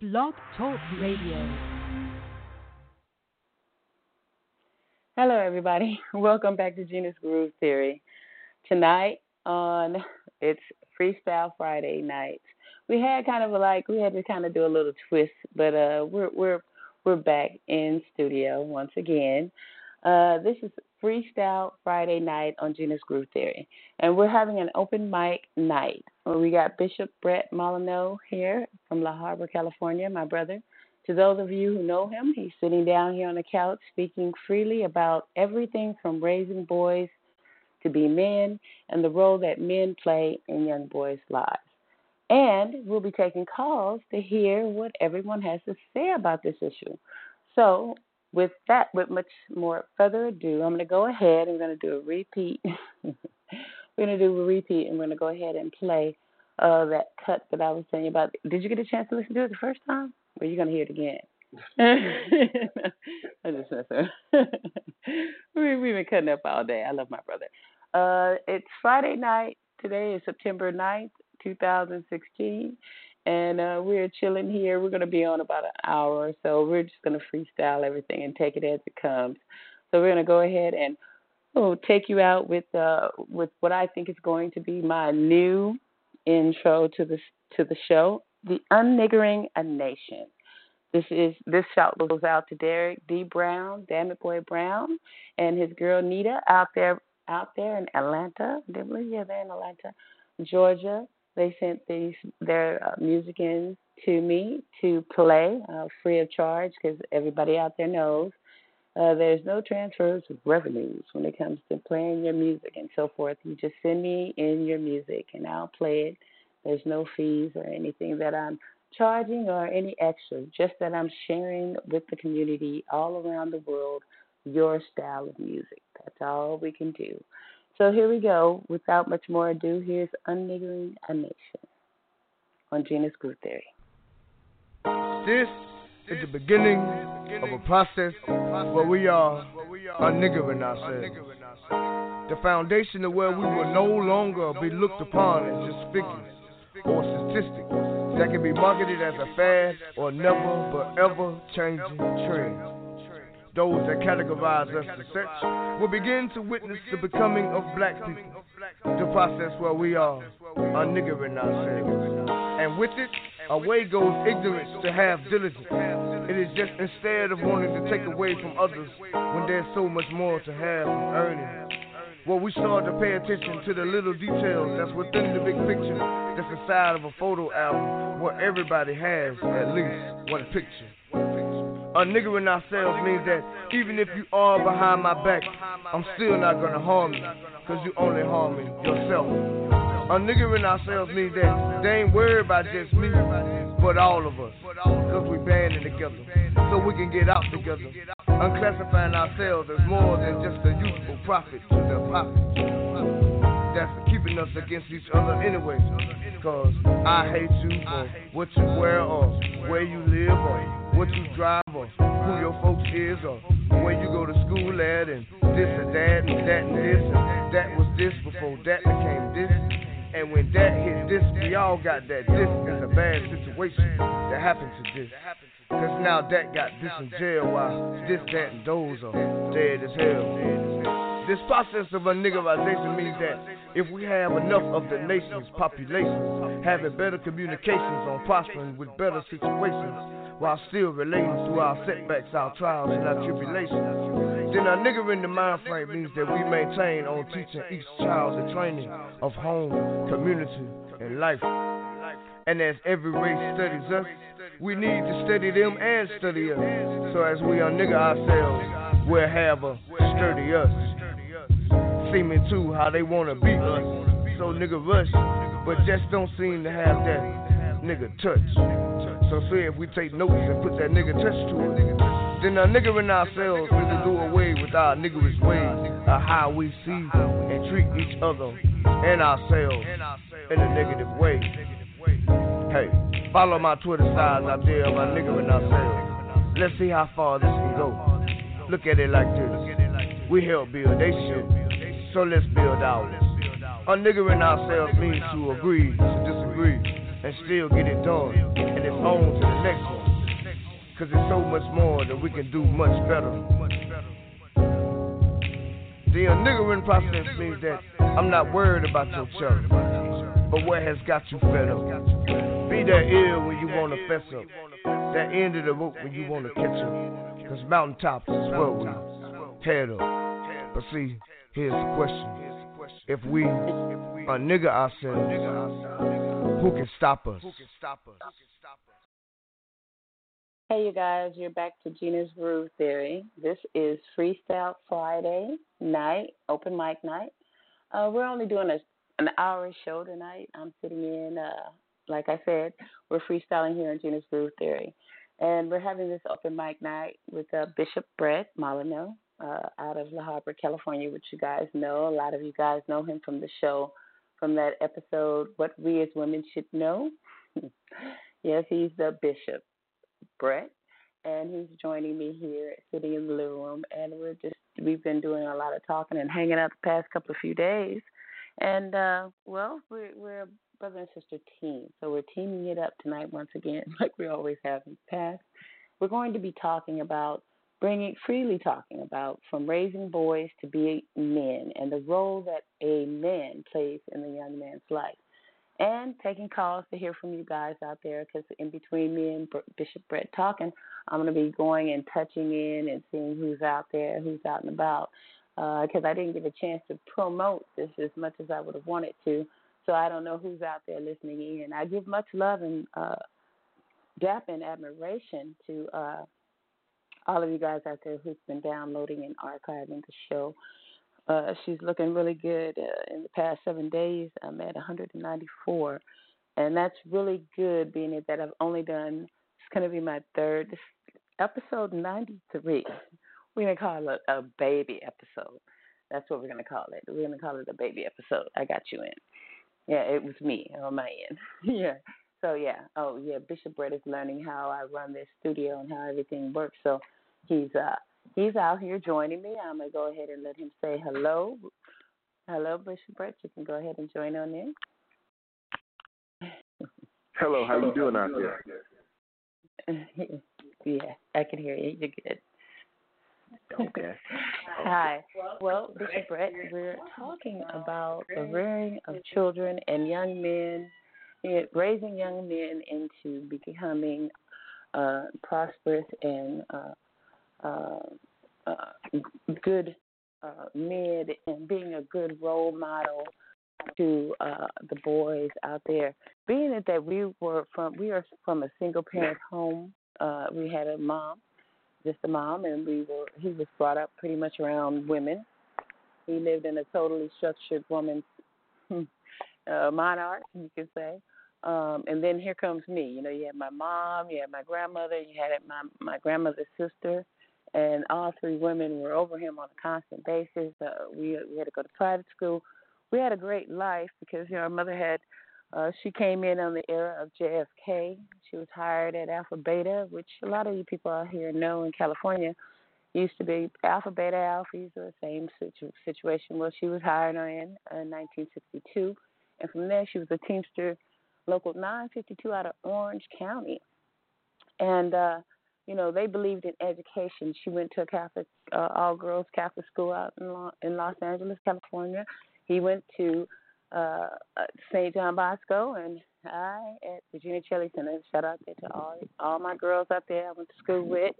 Blog Talk Radio. Hello, everybody. Welcome back to Gena's Groove Theory. Tonight on it's Freestyle Friday night. We had kind of a like we had to kind of do a little twist, but uh, we're we're we're back in studio once again. Uh, this is Freestyle Friday night on Gena's Groove Theory, and we're having an open mic night. where We got Bishop Brett Molyneaux here from La Habra, California, my brother. To those of you who know him, he's sitting down here on the couch speaking freely about everything from raising boys to be men and the role that men play in young boys' lives. And we'll be taking calls to hear what everyone has to say about this issue. So, with that, with much more further ado, I'm going to go ahead. I'm going to do a repeat. we're going to do a repeat, and we're going to go ahead and play uh, that cut that I was telling you about. Did you get a chance to listen to it the first time? Or are you going to hear it again? I just messing. we, we've been cutting up all day. I love my brother. Uh, it's Friday night. Today is September 9th, 2016. And uh, we're chilling here. We're going to be on about an hour or so. We're just going to freestyle everything and take it as it comes. So we're going to go ahead and take you out with uh, with what I think is going to be my new intro to the to the show, the unniggering a nation. This is this shout goes out to Derek D. Brown, Damn It Boy Brown, and his girl Nita out there out there in Atlanta. Yeah, they're in Atlanta, Georgia. They sent these their uh, music in to me to play uh, free of charge because everybody out there knows uh, there's no transfers of revenues when it comes to playing your music and so forth. You just send me in your music and I'll play it. There's no fees or anything that I'm charging or any extra, just that I'm sharing with the community all around the world your style of music. That's all we can do. So here we go. Without much more ado, here's Unniggering a Nation on Gena's Groove Theory. This is the beginning of a process where we are unniggering ourselves. The foundation of where we will no longer be looked upon as just figures or statistics that can be marketed as a fad or never but ever changing trend. Those that categorize us as such will begin to witness the becoming of black people, the process where we are unniggering ourselves. And with it, away goes ignorance to have diligence. It is just instead of wanting to take away from others when there's so much more to have from earning. Well, we start to pay attention to the little details that's within the big picture that's inside of a photo album where everybody has at least one picture. Unniggering ourselves means that even if you are behind my back, I'm still not gonna harm you, cause you only harming yourself. A nigga Unniggering ourselves means that they ain't worried about just me, but all of us, cause we banding together, so we can get out together. Unclassifying ourselves as more than just a useful profit to the profit. That's for keeping us against each other anyway. Cause I hate you for what you wear or where you live or what you drive or who your folks is or where you go to school at and this and that and that and this and that was this before that became this. And when that hit this, we all got that. This is a bad situation that happened to this. Cause now that got this in jail while this, that, and those are dead as hell. This process of niggerization means that if we have enough of the nation's population having better communications on prospering with better situations while still relating to our setbacks, our trials, and our tribulations, then a nigger in the mind frame means that we maintain on teaching each child the training of home, community, and life. And as every race studies us, we need to study them and study us. So as we unnigger ourselves, we'll have a sturdy us seeming to how they wanna beat us. So nigga rush, but just don't seem to have that nigga touch. So say if we take notes and put that nigga touch to it, then a nigga in ourselves we can do away with our niggerish ways of how we see and treat each other and ourselves in a negative way. Hey, follow my Twitter sides out there, my nigga in ourselves. Let's see how far this can go. Look at it like this. We help build they shit, so let's build ours. A nigga in ourselves means to agree to disagree and still get it done. And it's on to the next one. Cause it's so much more that we can do much better. The niggering process means that I'm not worried about your church, but what has got you fed up. Be that ill when you wanna fess up, that end of the rope when you wanna catch up. Cause mountaintops is where we head up. But see, here's the question. If we a nigga ourselves, who can stop us? Hey, you guys, you're back to Gena's Groove Theory. This is Freestyle Friday night, open mic night. Uh, we're only doing a, an hour show tonight. I'm sitting in, uh, like I said, we're freestyling here in Gena's Groove Theory. And we're having this open mic night with uh, Bishop Brett Molyneaux uh, out of La Habra, California, which you guys know. A lot of you guys know him from the show, from that episode, What We as Women Should Know. yes, he's the bishop Brett, and he's joining me here, sitting in the living room, and we're just we've been doing a lot of talking and hanging out the past couple of few days, and uh, well, we're we're a brother and sister team, so we're teaming it up tonight once again, like we always have in the past. We're going to be talking about bringing freely talking about from raising boys to be men and the role that a man plays in the young man's life and taking calls to hear from you guys out there because in between me and Bishop Brett talking, I'm going to be going and touching in and seeing who's out there, who's out and about. Because uh, I didn't get a chance to promote this as much as I would have wanted to, so I don't know who's out there listening in. I give much love and uh, dap and admiration to uh, all of you guys out there who's been downloading and archiving the show. Uh, she's looking really good. Uh, in the past seven days, I'm at 194, and that's really good. Being that I've only done, it's going to be my third episode 93. We're going to call it a baby episode. That's what we're going to call it. We're going to call it a baby episode. I got you in. Yeah, it was me on my end. yeah. So yeah. Oh yeah. Bishop Brett is learning how I run this studio and how everything works. So he's uh he's out here joining me. I'm gonna go ahead and let him say hello. Hello, Bishop Brett. You can go ahead and join on in. Hello, how you doing out there? yeah, I can hear you. You're good. Okay. Hi. Well, Bishop Brett, we're talking about the rearing of children and young men, raising young men into becoming uh, prosperous and uh, uh, uh, good uh, men and being a good role model to the boys out there. Being it that we were from, we are from a single parent home. We had a mom, just a mom, and we were. He was brought up pretty much around women. He lived in a totally structured woman's uh, monarch, you could say. Um, and then here comes me. You know, you had my mom, you had my grandmother, you had my my grandmother's sister, and all three women were over him on a constant basis. Uh, we we had to go to private school. We had a great life because you know our mother had. Uh, she came in on the era of JFK. She was hired at Alpha Beta, which a lot of you people out here know in California used to be Alpha Beta Alphas, the same situ- situation. Well, she was hired in, in 1962, and from there she was a Teamster Local 952 out of Orange County. And uh, you know, they believed in education. She went to a Catholic, uh, all girls Catholic school out in, Lo- in Los Angeles, California. He went to uh, uh St. John Bosco, and I at Virginia Celli Center. Shout out there to all all my girls out there I went to school with,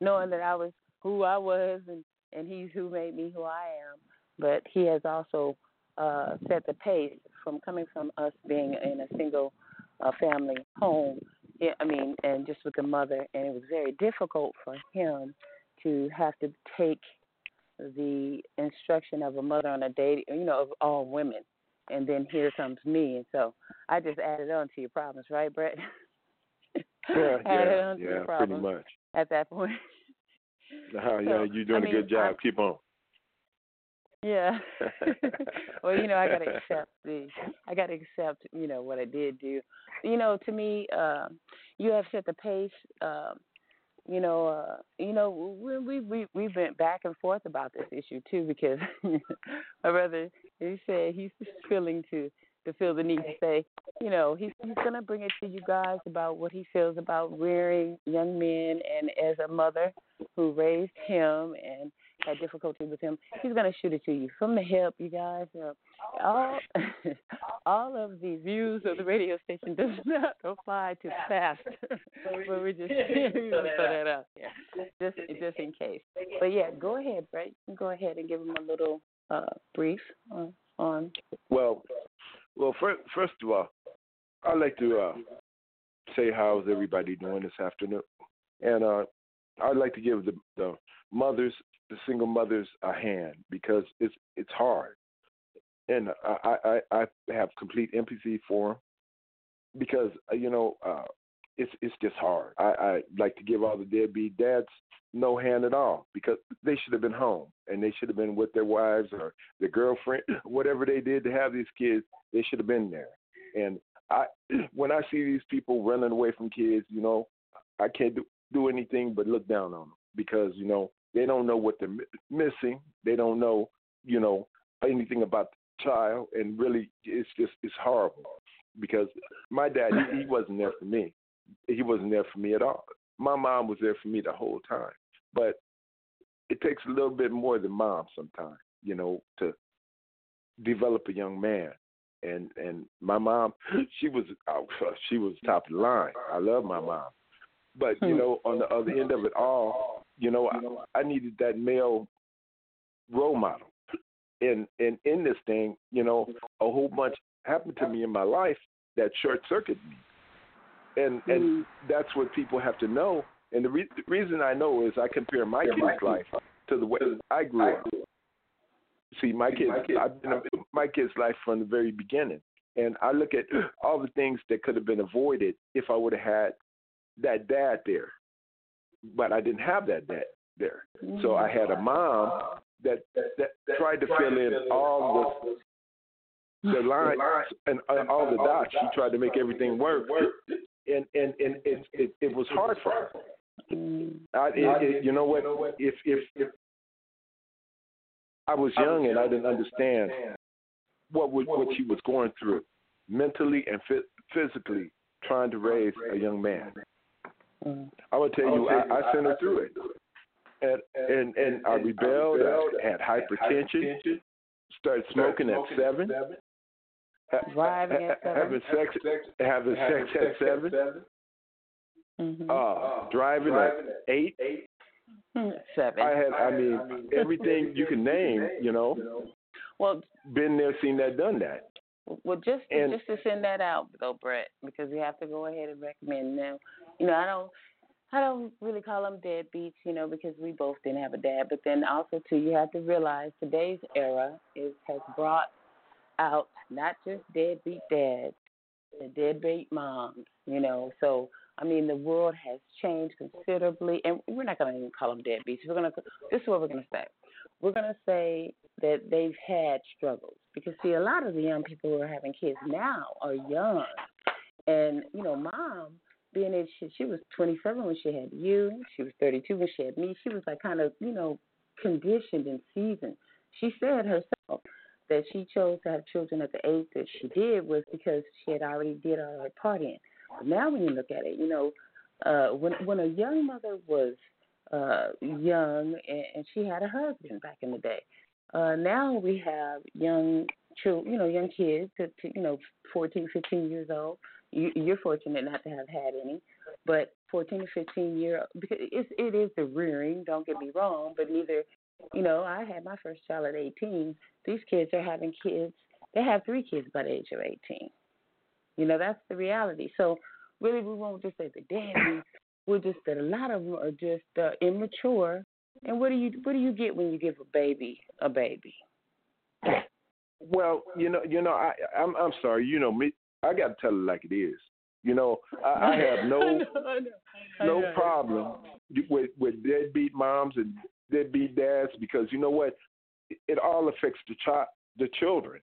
knowing that I was who I was, and and he's who made me who I am. But he has also uh, set the pace from coming from us being in a single uh, family home yeah, I mean, and just with the mother, and it was very difficult for him to have to take the instruction of a mother on a date, you know, of all women. And then here comes me, and so I just added on to your problems, right, Brett? Yeah, yeah, yeah, pretty problems much. at that point. Uh, yeah, you're doing a good job. I- Keep on. Yeah. well, you know, I gotta accept the I gotta accept, you know, what I did do. You know, to me, uh, you have set the pace, um, you know, uh you know, we we we we went back and forth about this issue too because my brother he said he's feeling to to feel the need to say, you know, he's he's gonna bring it to you guys about what he feels about rearing young men and as a mother who raised him and had difficulty with him, he's gonna shoot it to you from the hip, you guys. Uh, all all of the views of the radio station does not apply to the past. but we're just we want to throw that out there, just just in case. But yeah, go ahead, Brett. Go ahead and give him a little uh, brief on, on. Well, well, first, first of all, I'd like to uh, say how's everybody doing this afternoon, and uh, I'd like to give the, the mothers, the single mothers, a hand because it's it's hard, and I I, I have complete empathy for them because uh, you know uh, it's it's just hard. I, I like to give all the deadbeat dads no hand at all because they should have been home and they should have been with their wives or their girlfriend, whatever they did to have these kids. They should have been there. And I, when I see these people running away from kids, you know, I can't do, do anything but look down on them because you know they don't know what they're mi- missing. They don't know, you know, anything about the child, and really, it's just it's horrible because my dad he, he wasn't there for me. He wasn't there for me at all. My mom was there for me the whole time, but it takes a little bit more than mom sometimes, you know, to develop a young man. And and my mom, she was she was top of the line. I love my mom, but you hmm. know, on the other end of it all, you know, I, I needed that male role model. And and in this thing, you know, a whole bunch happened to me in my life that short circuited me. And and that's what people have to know. And the, re- the reason I know is I compare my kid's life to the way I grew up. See, my kids, I've been in my kid's life from the very beginning, and I look at all the things that could have been avoided if I would have had that dad there. But I didn't have that dad there, so I had a mom that that tried to fill in all the the lines and uh, all the dots. She tried to make everything work, and and and it it, it was hard for her. I, it, it, you know what? If if if I was young and I didn't understand what what she was going through mentally and physically trying to raise a young man. I will tell you, I, I sent her through it, and and and I rebelled. I had hypertension. Started smoking at seven. Driving at seven. Having sex, having sex at 7 Mm-hmm. Uh, driving at eight. Seven. I had, I mean, everything you can name. You know, well, been there, seen that, done that. Well, just to, And- just to send that out though, Brett, because we have to go ahead and recommend them. You know, I don't. I don't really call them deadbeats, you know, because we both didn't have a dad. But then also too, you have to realize today's era is has brought out not just deadbeat dads, the deadbeat moms, you know. So I mean, the world has changed considerably, and we're not going to even call them deadbeats. We're going to. This is what we're going to say. We're going to say that they've had struggles because see, a lot of the young people who are having kids now are young, and you know, mom being that she, she was 27 when she had you, she was 32 when she had me. She was like kind of you know conditioned and seasoned. She said herself that she chose to have children at the age that she did was because she had already did all her part in. But now when you look at it, you know, uh, when when a young mother was uh, young and, and she had a husband back in the day, uh, now we have young children, you know, young kids to, to you know, 14, 15 years old. You, you're fortunate not to have had any, but 14 to 15 year because it's it is the rearing. Don't get me wrong, but neither, you know, I had my first child at 18. These kids are having kids. They have three kids by the age of 18. You know, that's the reality. So really, we won't just say the daddy. We're just that a lot of them are just uh, immature. And what do you what do you get when you give a baby a baby? Well, you know, you know, I, I'm, I'm sorry. You know, me, I got to tell it like it is. You know, I, I have no I know, I know. No know. problem with with deadbeat moms and deadbeat dads because you know what, it, it all affects the child, the children.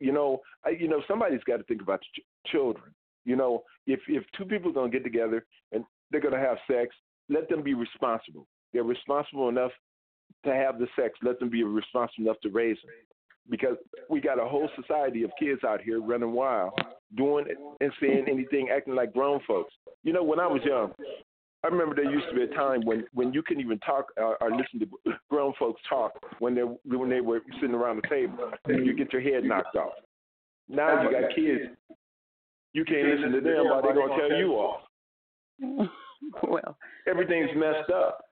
You know, I, you know somebody's got to think about the ch- children. You know, if if two people are gonna get together and they're gonna have sex, let them be responsible. They're responsible enough to have the sex. Let them be responsible enough to raise them. Because we got a whole society of kids out here running wild, doing and saying anything, acting like grown folks. You know, when I was young, I remember there used to be a time when when you couldn't even talk or, or listen to grown folks talk when they when they were sitting around the table. and You get your head knocked off. Now you got kids. You can't listen to them, or they're gonna tell you off. well, Everything's messed up.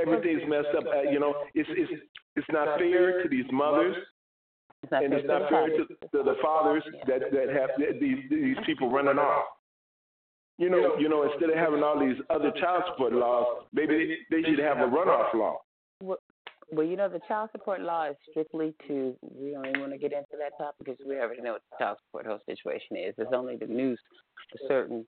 Everything's messed up. Uh, you know, it's it's it's not fair to these mothers, it's and it's not fair to, to the fathers that that have these these people running off. You know, you know, instead of having all these other child support laws, maybe they, they should have a runoff law. Well, you know, the child support law is strictly to. We don't even want to get into that topic because we already know what the child support whole situation is. It's only the news for certain.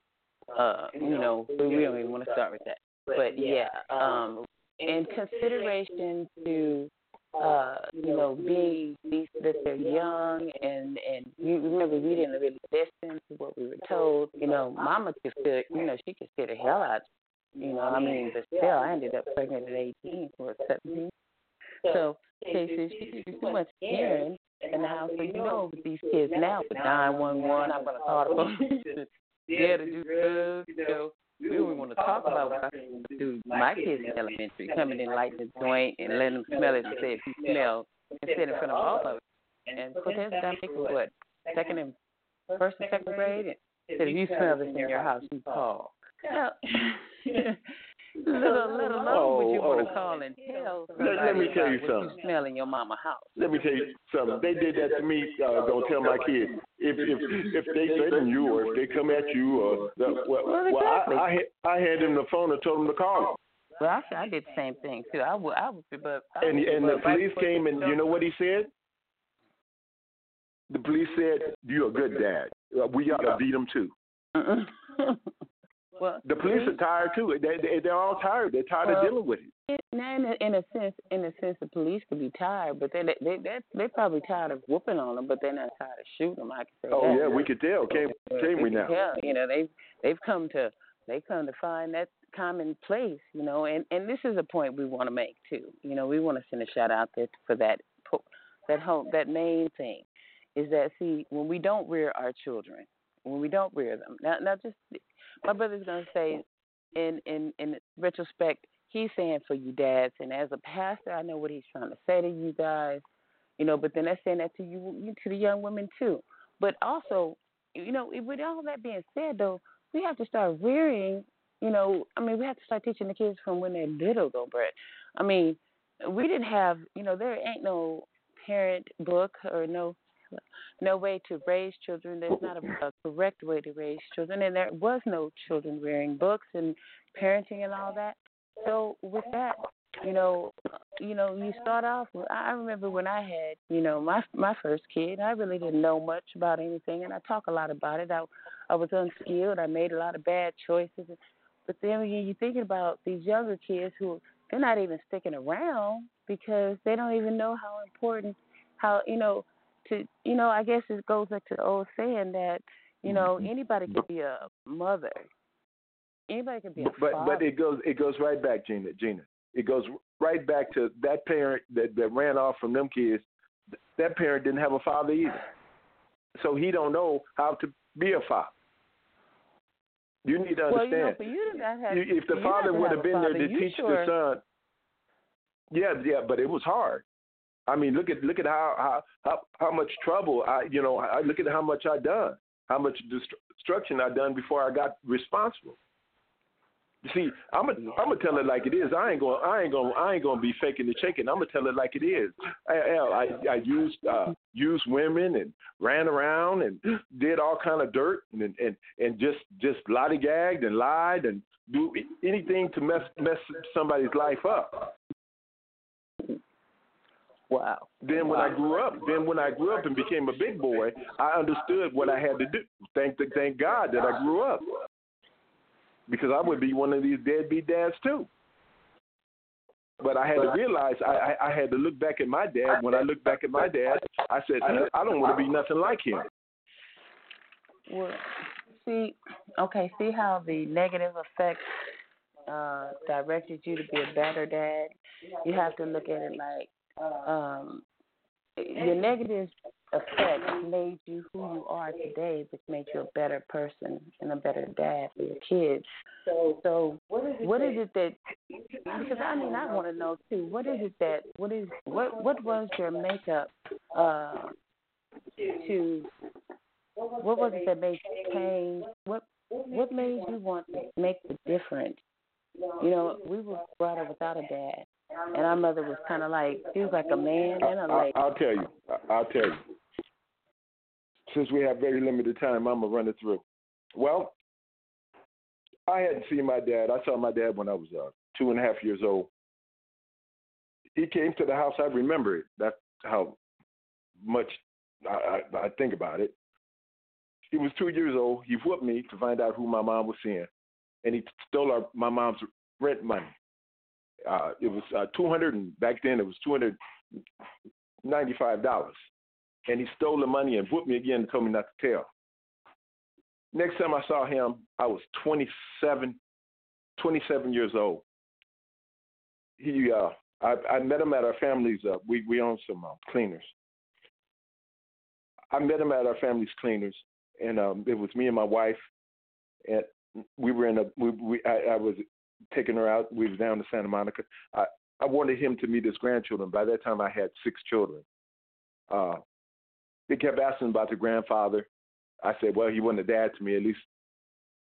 Uh, you know, we, we don't even want to start with that. But yeah, um, in consideration to, uh, you know, being these that they're young and and you remember we didn't really listen to what we were told. You know, Mama could still, you know, she could scare the hell out. You know, I mean, but still, I ended up pregnant at 18 or 17. So, Casey, she did too much hearing And now. So, you know, with these kids now with 911, I'm going to call the police. Dare to do drugs. You know, we don't even want to talk about what I do. My kids in elementary coming in lighting the joint and letting them smell it and say if you smell and sit in front of all of us. And put this down for what? Second and first and second grade? And said if you smell this in your house, you call. Now, little, little alone would you Oh, want oh. to call and tell Let- let me tell you what something. you smell in your mama house. Let me tell you something. They did that to me. Uh, don't tell my kids. If if if they threaten you or if they come at you or the, well, Well, well I. I had I had them the phone and told them to call them. Well, I, I did the same thing too. I would, I would, but I And and the police came and you know what he said? The police said, "You're a good dad. Uh, We ought to beat him too." Well, The police are tired too. They, they they're all tired. They're tired Well, of dealing with it. now in a, in a sense, in a sense, the police could be tired, but they they they they're, probably tired of whooping on them, but they're not tired of shooting them. I can say Oh that. yeah, we could tell. Can't can't we now? Yeah, you know they've they've come to they come to find that commonplace, you know, and and this is a point we want to make too. You know, we want to send a shout out there for that that home that main thing is that see when we don't rear our children, when we don't rear them. Now now just my brother's gonna say in in in retrospect, he's saying for you dads, and as a pastor, I know what he's trying to say to you guys, you know. But then that's saying that to you, to the young women too. But also, you know, with all that being said, though, we have to start rearing. You know, I mean, we have to start teaching the kids from when they're little, though, Brett. I mean, we didn't have, you know, there ain't no parent book or no no way to raise children. There's not a, a correct way to raise children, and there was no children rearing books and parenting and all that. So with that, you know, you know, you start off. With, I remember when I had, you know, my my first kid. I really didn't know much about anything, and I talk a lot about it. I I was unskilled. I made a lot of bad choices. But then again, you're thinking about these younger kids who they're not even sticking around because they don't even know how important, how you know, to you know. I guess it goes back to the old saying that you know mm-hmm. anybody could be a mother, anybody could be a But father. but it goes it goes right back, Gena. Gena, it goes right back to that parent that that ran off from them kids. That parent didn't have a father either, so he don't know how to be a father. You need to understand. well, you know, understand. for you to not have, You- if the for you not father would have been there father, to you teach sure, the son, yeah, yeah, but it was hard. I mean, look at look at how how how, how much trouble I you know I look at how much I done, how much destruction I done before I got responsible. You see, I'm a I'm gonna tell it like it is. I ain't gonna I ain't gonna I ain't gonna be faking the chicken. I'm gonna tell it like it is. I I, I used uh, used women and ran around and did all kind of dirt and and and just just lollygagged and lied and do anything to mess mess somebody's life up. Wow. Then when wow. I grew up, then when I grew up and became a big boy, I understood what I had to do. Thank the thank God that I grew up, because I would be one of these deadbeat dads too. But I had to realize I, I, I had to look back at my dad. When I looked back at my dad, I said I don't want to be nothing like him. Well, see, okay, see how the negative effects uh, directed you to be a better dad. You have to look at it like um, your negative effects made you who you are today, which made you a better person and a better dad for your kids. So, so what is it, what is it that? Because I mean, I want to know too. What is it that? What is what? What was your makeup uh, to? What was it that made you change? What What made you want to make the difference? You know, we were brought up without a dad, and our mother was kind of like she was like a man and a lady. I'll tell you. I'll tell you. Since we have very limited time, I'm gonna run it through. Well, I hadn't seen my dad. I saw my dad when I was uh, two and a half years old. He came to the house. I remember it. That's how much I, I, I think about it. He was two years old. He whooped me to find out who my mom was seeing, and he stole our, my mom's rent money. Uh, it was uh, two hundred, and back then it was two hundred ninety-five dollars. And he stole the money and whooped me again and told me not to tell. Next time I saw him, I was 27, 27 years old. He, uh, I, I met him at our family's. Uh, we we own some uh, cleaners. I met him at our family's cleaners, and um, it was me and my wife, and we were in a. We, we I, I was taking her out. We was down to Santa Monica. I I wanted him to meet his grandchildren. By that time, I had six children. Uh, they kept asking about the grandfather. I said, well, he wasn't a dad to me. At least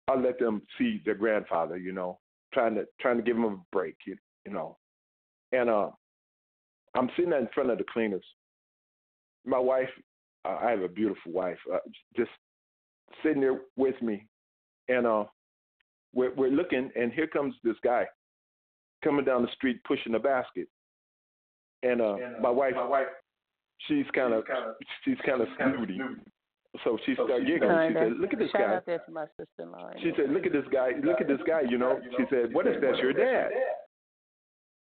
I'll let them see their grandfather. You know, trying to trying to give them a break. You, you know, and uh, I'm sitting in front of the cleaners. My wife, uh, I have a beautiful wife, uh, just sitting there with me, and uh, we're we're looking, and here comes this guy coming down the street pushing a basket, and uh, and, uh my wife, my wife, she's kind of she's kind of snooty. So she started giggling. She said, "Look at this Shout guy." Out there to my sister-in-law. She said, "Look at this guy. Look at this guy." You know. She said, "What if that's your dad?"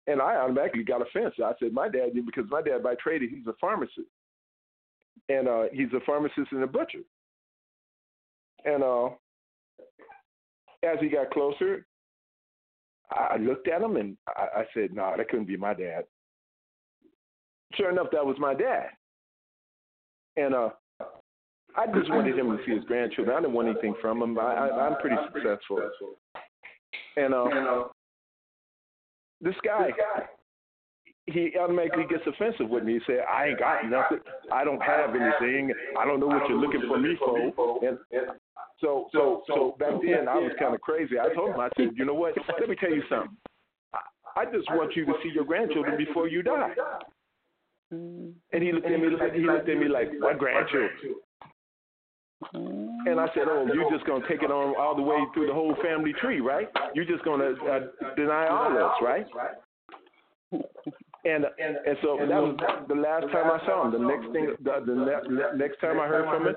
And I automatically got offensive. I said, "My dad," because my dad by trade he's a pharmacist, and uh, he's a pharmacist and a butcher. And uh, as he got closer, I looked at him and I, I said, "No, nah, that couldn't be my dad." Sure enough, that was my dad. And uh, I just wanted him to see his grandchildren. I didn't want anything from him. I, I, I'm pretty successful. And uh, this guy, he automatically gets offensive with me. He said, "I ain't got nothing. I don't have anything. I don't know what you're looking for me for." And so, so, so back then I was kind of crazy. I told him, I said, "You know what? Let me tell you something. I just want you to see your grandchildren before you die." And he looked at me. like He looked at me like, "What grandchildren?" And I said, "Oh, you're just gonna take it on all the way through the whole family tree, right? You're just gonna uh, deny all of us, right?" And and so that was the last time I saw him. The next thing, the, the ne- next time I heard from him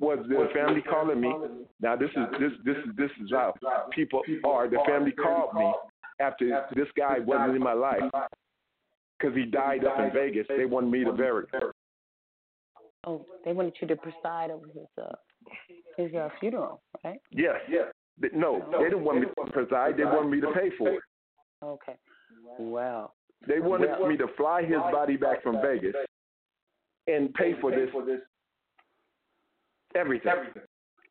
was the family calling me. Now this is this this is this is how people are. The family called me after this guy wasn't in my life because he died up in Vegas. They wanted me to bury him. Oh, they wanted you to preside over his uh his uh, funeral, right? Yes. Yes. No, they didn't want me to preside. They wanted me to pay for it. Okay. Wow. They wanted me to fly his body back from Vegas and pay for this everything.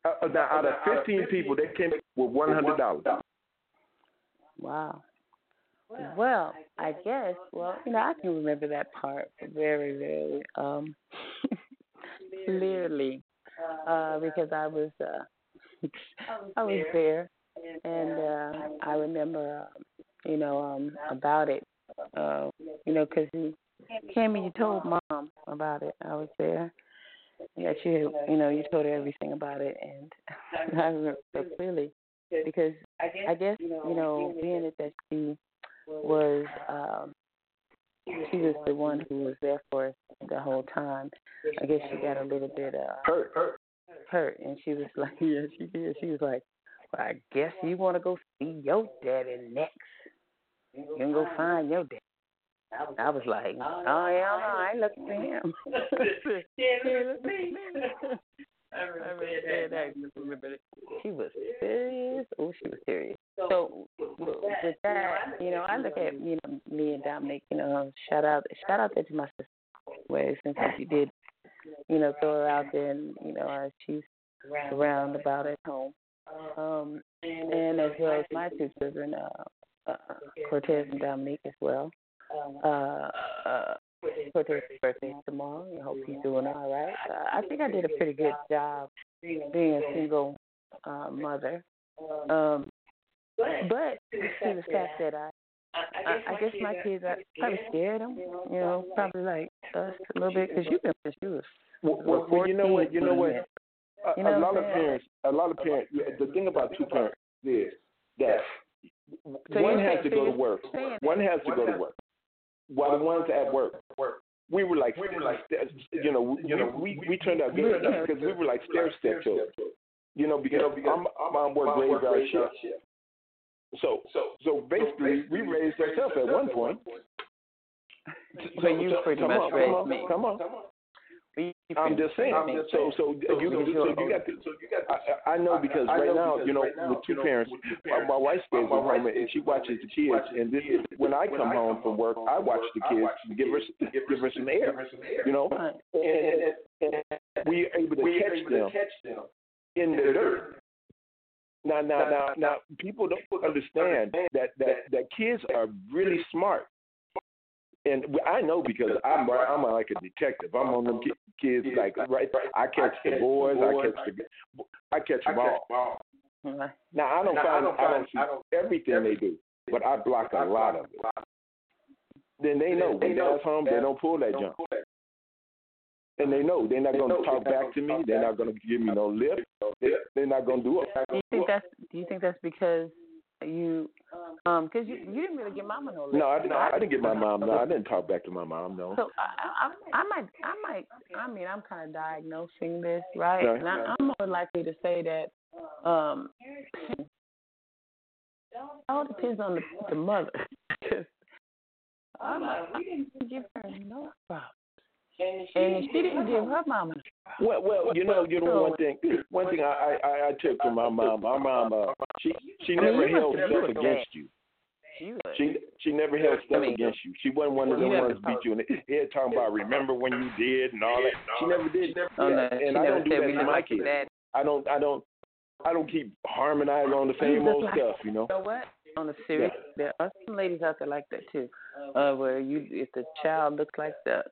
Uh, now, out of 15 people, they came with $100. Wow. Well, I guess. Well, you know, I can remember that part very, very um clearly uh, because I was uh, I was there, and uh, I remember, uh, you know, um, about it. Uh, you know, because you came and you told mom about it. I was there. Yeah, you you know you told her everything about it, and I remember so clearly because I guess you know being it that she was um she was the one who was there for us the whole time. I guess she got a little bit uh hurt, hurt, hurt, and she was like, yeah, she did. She was like, well, I guess you want to go see your daddy next. You can go find your daddy. I was like, oh yeah, I ain't looking for him. yeah, look at me. I remember that. I remember that. She was serious. Oh, she was serious. So with that, you know, I look at you know me and Dominic. You know, shout out, shout out there to my sister. Where since she did, you know, throw her out there, and you know, uh, she's around about at home. Um, and as well as my two children, uh, uh, Cortez and Dominique as well. Uh, uh, Cortez's birthday tomorrow. I hope he's doing all right. Uh, I think I did a pretty good job being a single uh, mother. Um, but to the fact that I, I, I guess my kids, I probably scared them. You know, probably like us a little bit because you've been since you was. Well, well, you know what? You know what? A, you know a lot of parents, a lot of parents. The thing about two parents is that So one has to go to work. One has to go to work. While the one's at work. We were like, we were like, you know, we, we we turned out good because we were like stair step children. You know, because I'm I'm on work graveyard shift. So so so basically, we raised ourselves at one point. So you pretty come much on, raised come on, me. Come on. You I'm pretty just saying. much raised me. So, so you, got. so you got to. I, I know because right now, you know, with two parents, my, my wife stays at home and she watches the kids. And this, when I come home from work, I watch the kids, give her, give her some air, you know, Right. and, and we able to catch them in the dirt. Now, now, now, now, people don't understand that that that kids are really smart, and I know because I'm I'm like a detective. I'm on them kids like right. I catch the boys. I catch the I catch them all. Now I don't find I don't see everything they do, but I block a lot of it. Then they know when dad's home, they don't pull that jump. And they know they're not going to talk back to me. They're not going to give me no lip. They- They're not going to do it. Do you think that's Do you think that's because you, um, because you you didn't really give Mama no. No, I didn't. I didn't get my mom. No, I didn't talk back to my mom. No. So I, I, I might, I might, I mean, I'm kind of diagnosing this, right? Right. And I, I'm more likely to say that, um, it all depends on the, the mother. I'm like, I didn't give her no problem, and she didn't give her mama. Well, well, you know, you know one thing. One thing I I, I took from my mom. My mom, uh, she she I mean, never held must stuff against you. She. She she never held stuff I mean, against you. She wasn't one of the you never ones beat you in the head talking about remember when you did and all that. She never did. Oh, no, that. and I don't do that we to my kids. I don't I don't I don't keep harmonizing on the same old like- stuff, you know. You know what? On the serious, there are some ladies out there like that too, uh, where you, if the child looks like that,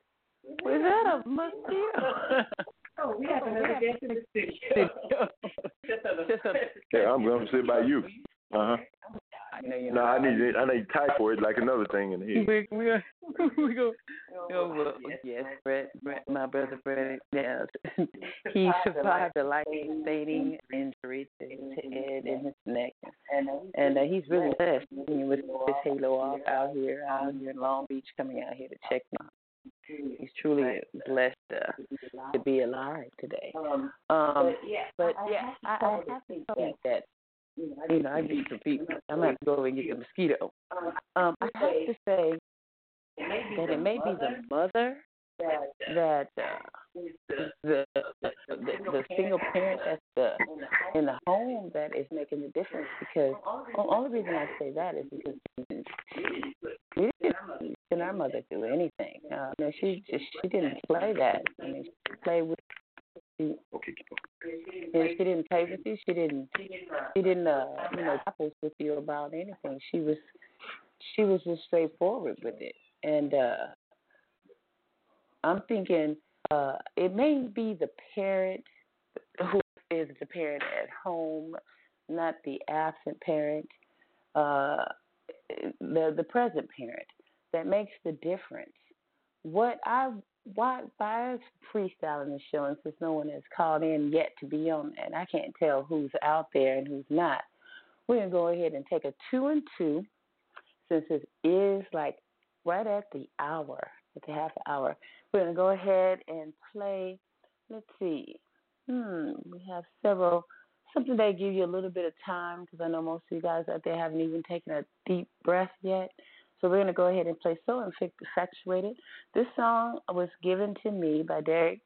is that a mosquito? Oh, we have another guest in the studio. Just Yeah, I'm going to sit by you. Uh huh. I know you No, know. I need I need typhoid like another thing in here. We we are, we go. Oh, well, yes, Brett, Brett, my brother Brett. Yes, he survived a life-sustaining injury to his head and his neck, and uh, he's really blessed I mean, with his halo off out here, out here in Long Beach, coming out here to check him out. He's truly blessed uh, to be alive today. Um, but yeah, I, I have to think that you know, I get people. I'm gonna go over and get the mosquito. Um, I have to say that it may be the mother that uh, the, the the the single parent that's the in the home that is making the difference. Because the only reason I say that is because we didn't send our mother do anything. Uh, no, she just she didn't play that. I mean, she played with. She, and she didn't play with you. She didn't. She didn't. Uh, you know, tackles with you about anything. She was. She was just straightforward with it, and uh I'm thinking uh it may be the parent who is the parent at home, not the absent parent, uh the the present parent that makes the difference. What I why by us freestyling the show and since no one has called in yet to be on and I can't tell who's out there and who's not, we're gonna go ahead and take a two and two since it is like right at the hour, at the half hour. We're going to go ahead and play, let's see, hmm, we have several, something that give you a little bit of time because I know most of you guys out there haven't even taken a deep breath yet. So we're going to go ahead and play So Infatuated. This song was given to me by Derek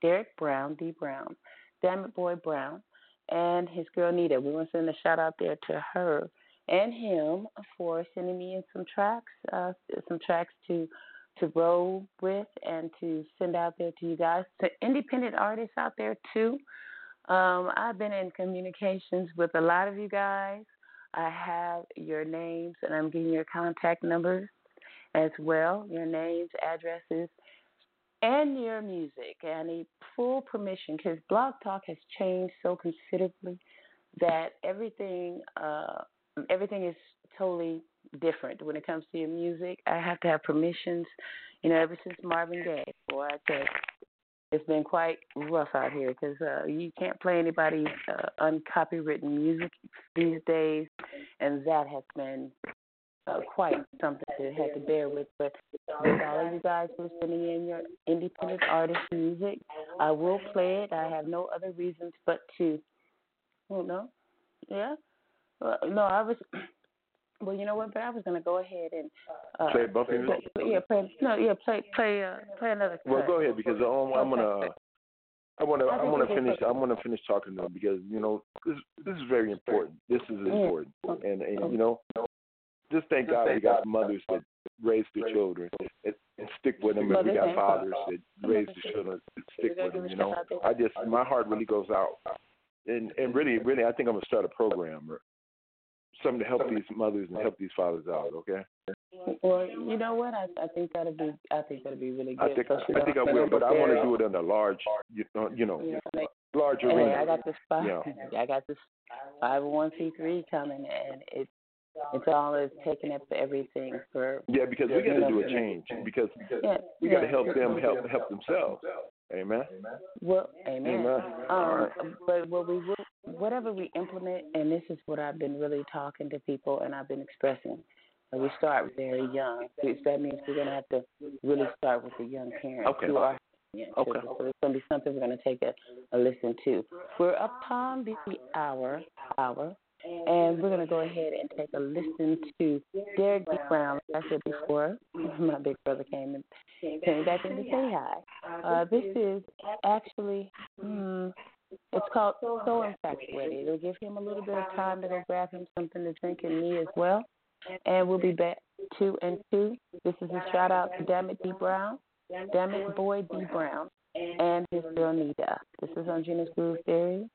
Derek Brown, D Brown, Damn It Boy Brown, and his girl Nita. We want to send a shout out there to her and him for sending me in some tracks, uh, some tracks to to roll with and to send out there to you guys, to independent artists out there too. Um, I've been in communications with a lot of you guys. I have your names and I'm getting your contact numbers as well, your names, addresses, and your music. I need full permission because Blog Talk has changed so considerably that everything uh, everything is totally different when it comes to your music. I have to have permissions. You know, ever since Marvin Gaye, boy, I you, it's been quite rough out here because uh, you can't play anybody's uh, uncopywritten music these days, and that has been uh, quite something to have to bear with. But with all of you guys who are sending in your independent artist music, I will play it. I have no other reasons but to. Well, no, yeah, well, no, I was. Well, you know what? But I was gonna go ahead and uh, play bumpy music. Yeah, play. No, yeah, play, play, uh, play another. Well, cut. go ahead because I'm, I'm gonna. I want to. I I want to finish. take- I want to finish talking to them because you know this. This is very important. This is important, and and you know, just thank God we got mothers that raise their children and, and stick with them, and we got fathers fathers. that raise their children and stick with them. You know, I just my heart really goes out, and and really, really, I think I'm gonna start a program or something to help these mothers and help these fathers out. Okay. Well, you know what? I I think that'll be. I think that'll be really good. I think especially I think I will, but I want to do it in a large, you know, you know, Yeah, like, large Hey, arena. I got this five. Yeah. I got this five hundred one c three coming, and it's it's all is taking up everything for. Yeah, because we got to do a change because Yeah, we got to yeah. help them help help themselves. Amen. Well, amen. Amen. Um, right. but what we will, whatever we implement, and this is what I've been really talking to people, and I've been expressing. and We start very young. So That means we're gonna have to really start with the young parents Okay. who are. Yeah, Okay. So it's gonna be something we're gonna take a, a listen to. We're upon the hour, hour, and we're gonna go ahead and take a listen to Derek D. Brown. Like I said before, my big brother came and came back in to say hi. Uh, this is actually, hmm, it's called So Infatuated. It'll give him a little bit of time to go grab him something to drink and me as well. And we'll be back two and two. This is a shout out to Dammit D. Brown, Dammit Boy D. Brown, and his girl Nita. This is on Gena's Groove Theory,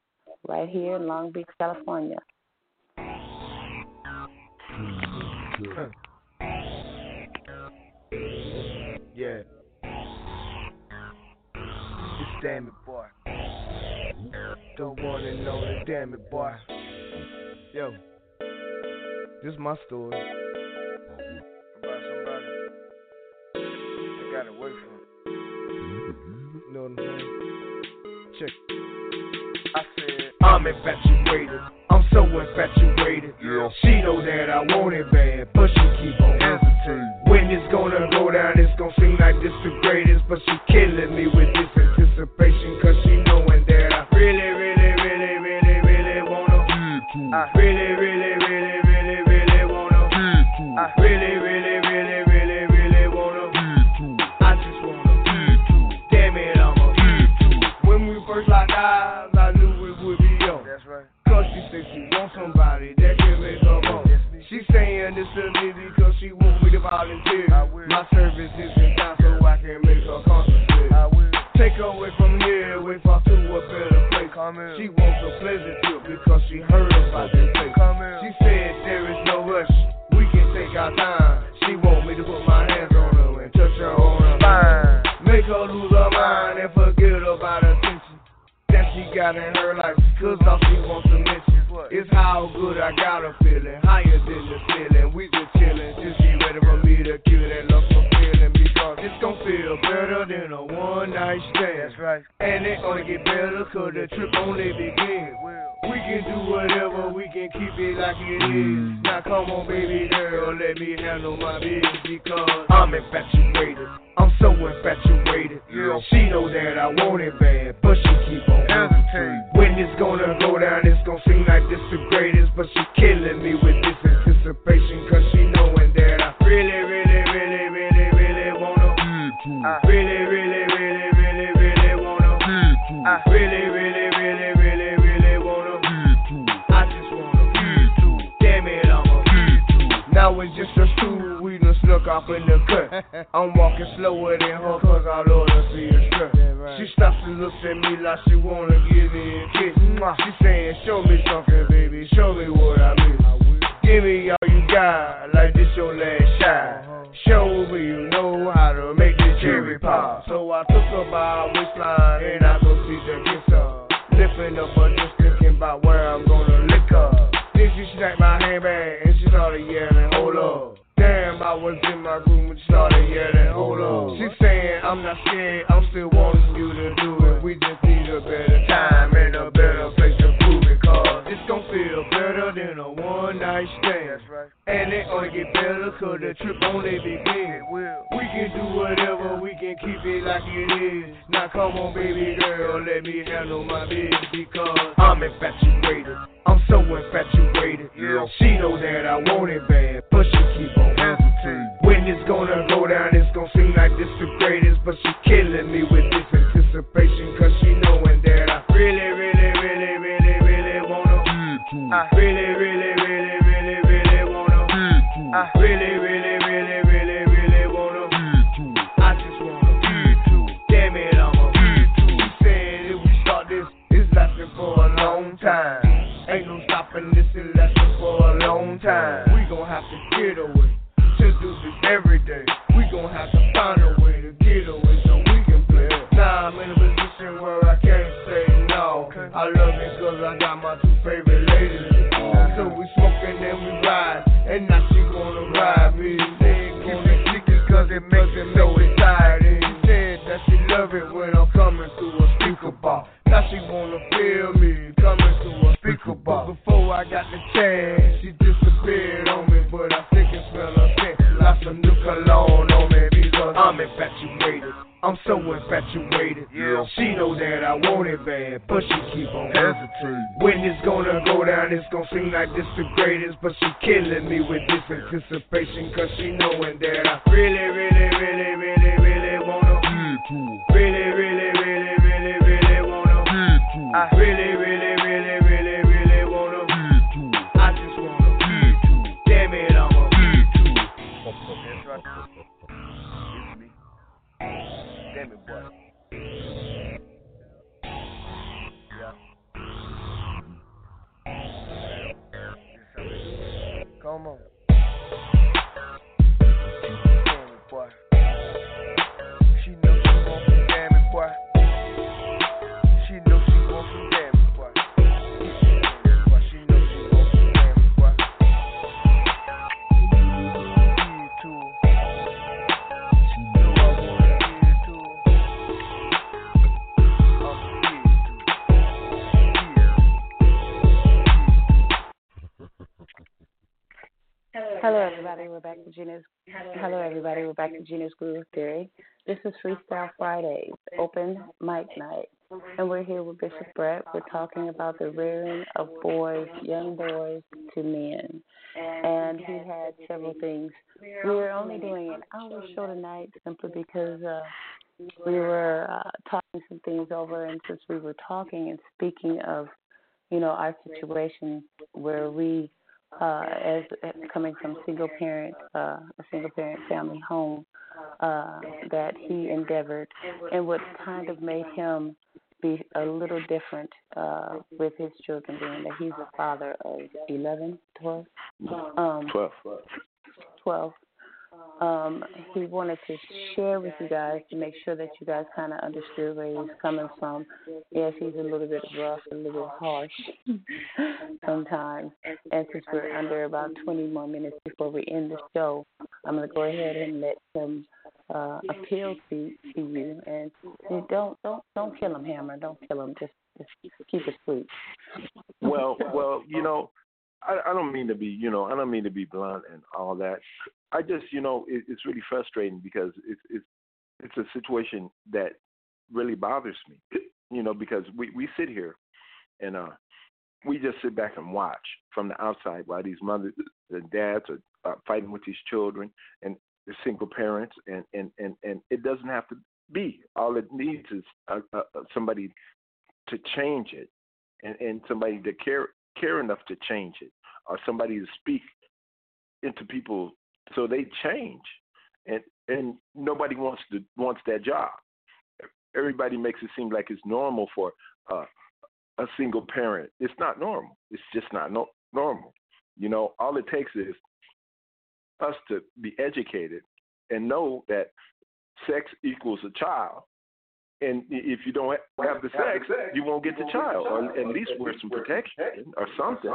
right here in Long Beach, California. Yeah. It's damn it, boy. Don't wanna know the damn it, boy. Yo, this is my story about somebody got away from. You know what I'm saying? Check. I said I'm infatuated. So infatuated. Yeah. She know that I want it bad, but she keep on hesitating. When it's gonna go down, it's gonna seem like this the greatest, but she killing me with this anticipation, cause she knowing that I really, really, really, really, really wanna. I really, really, really, place. She wants a pleasure trip because she heard about this place. She said there is no rush, we can take our time. She want me to put my hands on her and touch her on her spine. Make her lose her mind and forget about her tension that she got in her life. Cause all she wants to mention is how good I got her feeling. Higher than the ceiling. Feel better than a one night stand. right. And it only get better cause the trip only begins. We can do whatever, we can keep it like it is. Mm. Now come on, baby girl, let me handle my business because I'm infatuated. I'm so infatuated. Yeah. She know that I want it bad, but she keep on hesitating. When it's gonna go down, it's gonna seem like this the greatest, but she killing me with this anticipation, cause she Now it's just us two, we done snuck off in the cut. I'm walking slower than her, cause I love to see her strut. She stops and looks at me like she wanna give me a kiss. She saying, show me something, baby, show me what I miss. Give me all you got, like this your last shot. Show me you know how to make this cherry pop. So I took her by her waistline and I go see the kiss her. Lifting up her just thinking about where I'm gonna lick her. Then she snatched my handbag and And it only get better cause the trip only begins. We can do whatever, we can keep it like it is. Now come on, baby girl, let me handle my business because I'm infatuated. I'm so infatuated. She know that I want it bad, but she keep on hesitating. When it's gonna go down, it's gonna seem like this the greatest, but she killing me with this the greatest, but she killing me with this anticipation, cause she knowing We're back Groove Theory. This is Freestyle Fridays, open mic night, and we're here with Bishop Brett. We're talking about the rearing of boys, young boys, to men, and he had several things. We were only doing an hour show tonight simply because uh, we were uh, talking some things over, and since we were talking and speaking of, you know, our situation where we uh, as as coming from single parent, uh, a single parent family home, uh, that he endeavored, and what kind of made him be a little different uh, with his children, being that he's a father of 11, 12, um, 12. 12. Um, he wanted to share with you guys to make sure that you guys kind of understood where he's coming from. Yes, he's a little bit rough, a little bit harsh sometimes. And since we're under about 20 more minutes before we end the show, I'm going to go ahead and let him uh, appeal to to you, and don't don't don't kill him, Hammer. Don't kill him. Just just keep it sweet. Well, well, you know, I, I don't mean to be, you know, I don't mean to be blunt and all that. I just, you know, it, it's really frustrating because it's it's it's a situation that really bothers me, you know, because we we sit here and uh we just sit back and watch from the outside while these mothers and dads are, are fighting with these children and the single parents and and and and it doesn't have to be all it needs is uh, uh, somebody to change it and and somebody to care care enough to change it or somebody to speak into people so they change and and nobody wants to wants that job everybody makes it seem like it's normal for uh, a single parent. It's not normal. It's just not no, normal. You know, all it takes is us to be educated and know that sex equals a child. And if you don't have the sex, you won't get the child, or at least wear some protection or something.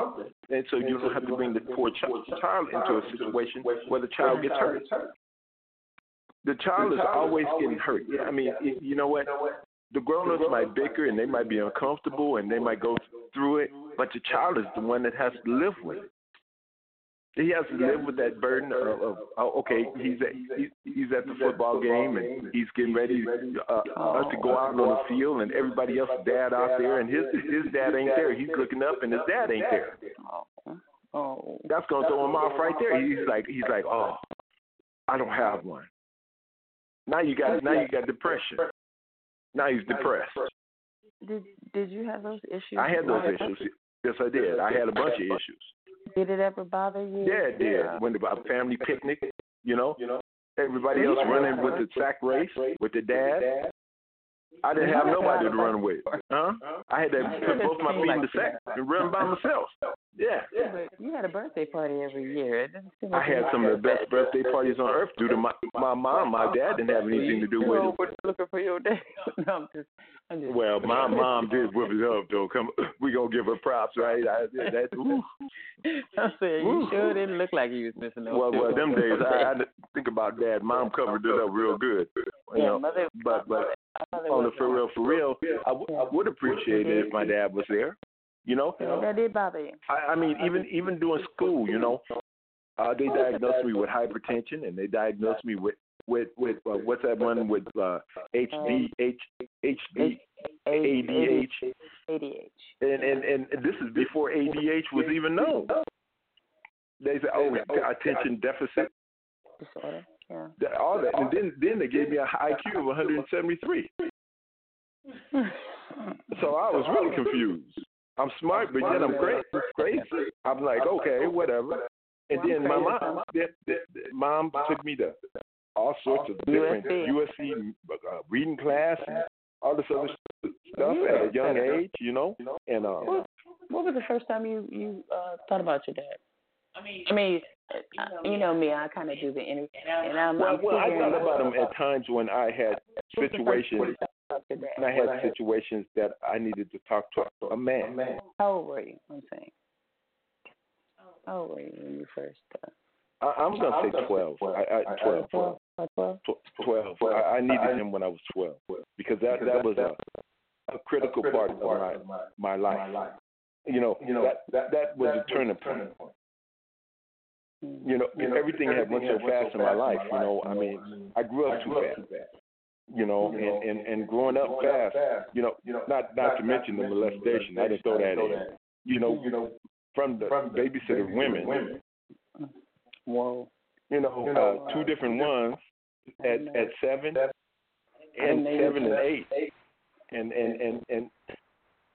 And so you don't have to bring the poor child into a situation where the child gets hurt. The child is always getting hurt. I mean, you know what? the grown-ups might bicker and they might be uncomfortable and they might go through it, but the child is the one that has to live with it. He has to live with that burden of, of oh, okay, he's at he's at the football game and he's getting ready uh, us to go out on the field and everybody else's dad out there and his his dad ain't there. He's looking up and his dad ain't there. Oh, that's gonna throw him off right there. He's like he's like oh, I don't have one. Now you got now you got depression. Now he's depressed. Did Did you have those issues? I had those issues. Yes, I did. I had a bunch of issues. Did it ever bother you? Yeah, it did. Yeah. When the family picnic, you know, you know, everybody else running with the sack race with the dad. I didn't have nobody to run with. Huh? I had to put both my feet in the sack and run by myself. Yeah. yeah you had a birthday party every year. It like I had some of the best birthday parties on earth due to my my mom. My dad didn't have anything to do with it. Looking for your dad. no, I'm just, I'm just. Well, my mom did whip it up though. Come, we gonna give her props, right? I, that, ooh. I'm saying you sure didn't look like you was missing no. Well, well, them days I, I think about dad. Mom covered it up real good. You yeah, know, mother, but but on the for real, for real, I, w- I would appreciate it if my dad was there. You know, that did bother you. I, I mean, even even doing school, you know, uh, they diagnosed me with hypertension, and they diagnosed me with with with uh, what's that one with uh, HD H HD ADH ADH. And, and and this is before ADH was even known. They said, "Oh, attention deficit disorder." Yeah. All that, and then then they gave me a IQ of 173. so I was really confused. I'm smart, but yet I'm crazy. Crazy. I'm like, okay, whatever. And then my mom, mom took me to all sorts of different USC uh, reading class and all this other stuff at a young age, you know. And uh, what, what was the first time you you uh, thought about your dad? I mean, I mean, uh, you know me, I kind of do the interview, and I'm. Well, I'm well I thought about him at times when I had situations and I had situations that I needed to talk to a man. How old were you? I'm saying. How old were you when you first? Uh, I, I'm gonna say twelve. I, I, twelve. Twelve. Twelve. Twelve. I, I needed him when I was twelve because that that was a, a critical part of my my life. You know, you know that that was a turning point. You know, everything had went so fast in my life. You know, I mean, I grew up too fast you know, and, and, and growing up fast, you know, you know, not not to mention the molestation. I didn't throw that in. You know, you know, from the babysitter women. women. Whoa. You know, uh, two different ones at at seven and seven and eight, and and and and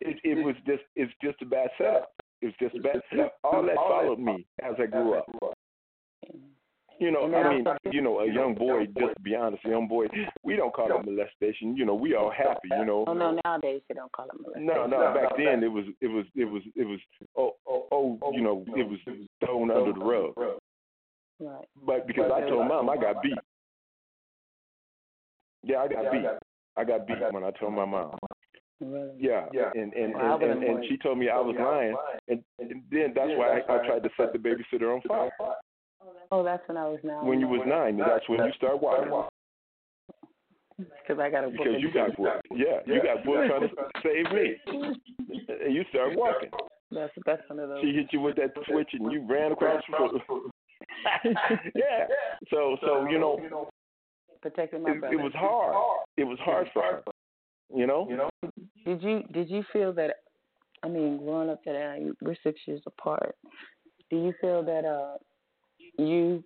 it it was just it's just a bad setup. It's just a bad. Setup. All that followed me as I grew up. You know, I mean, you know, a young boy. Just to be honest, a young boy. We don't call it molestation. You know, we all happy. You know. Oh no, nowadays they don't call it molestation. No, no. Back then it was, it was, it was, it was. Oh, oh, oh. You know, it was thrown under the rug. Right. But because I told mom I got beat. Yeah, I got beat. I got beat when I told my mom. Really? Yeah, yeah, and and and, and, and she told me I was lying, and, and then that's why I, I tried to set the babysitter on fire. Oh, that's when I was nine. When you was nine, that's when you start watching. Because I got a because you got booked. Yeah, you got booked trying to save me, and you start walking. That's that's one of those. She hit you with that switch, and you ran across the floor. yeah. So so you know, protecting my it, brother. it was hard. It was hard for her. You know. You know. Did you did you feel that? I mean, growing up today, we're six years apart. Do you feel that uh you?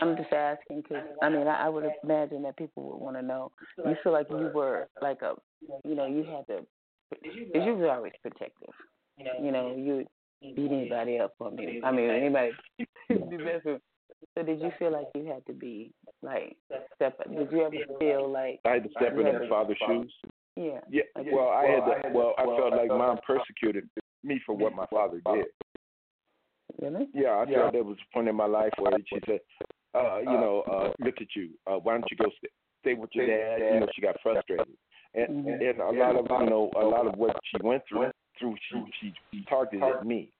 I'm just asking because I mean I, I would imagine that people would want to know. You feel like you were like a, you know, you had to, because you were always protective. You know, you beat anybody up for me. I mean, anybody do that for. So did you feel like you had to be like step? Did you ever feel like I had to step in his father's shoes. yeah? Yeah. Well, I had to. Well, I felt like mom persecuted me for what my father did. Really? Yeah, I felt there was a point in my life where she said, uh, you know, uh, look at you. Uh, why don't you go stay, stay with your dad? You know, she got frustrated, and Mhm. and a lot of you know a lot of what she went through through she she, she targeted at me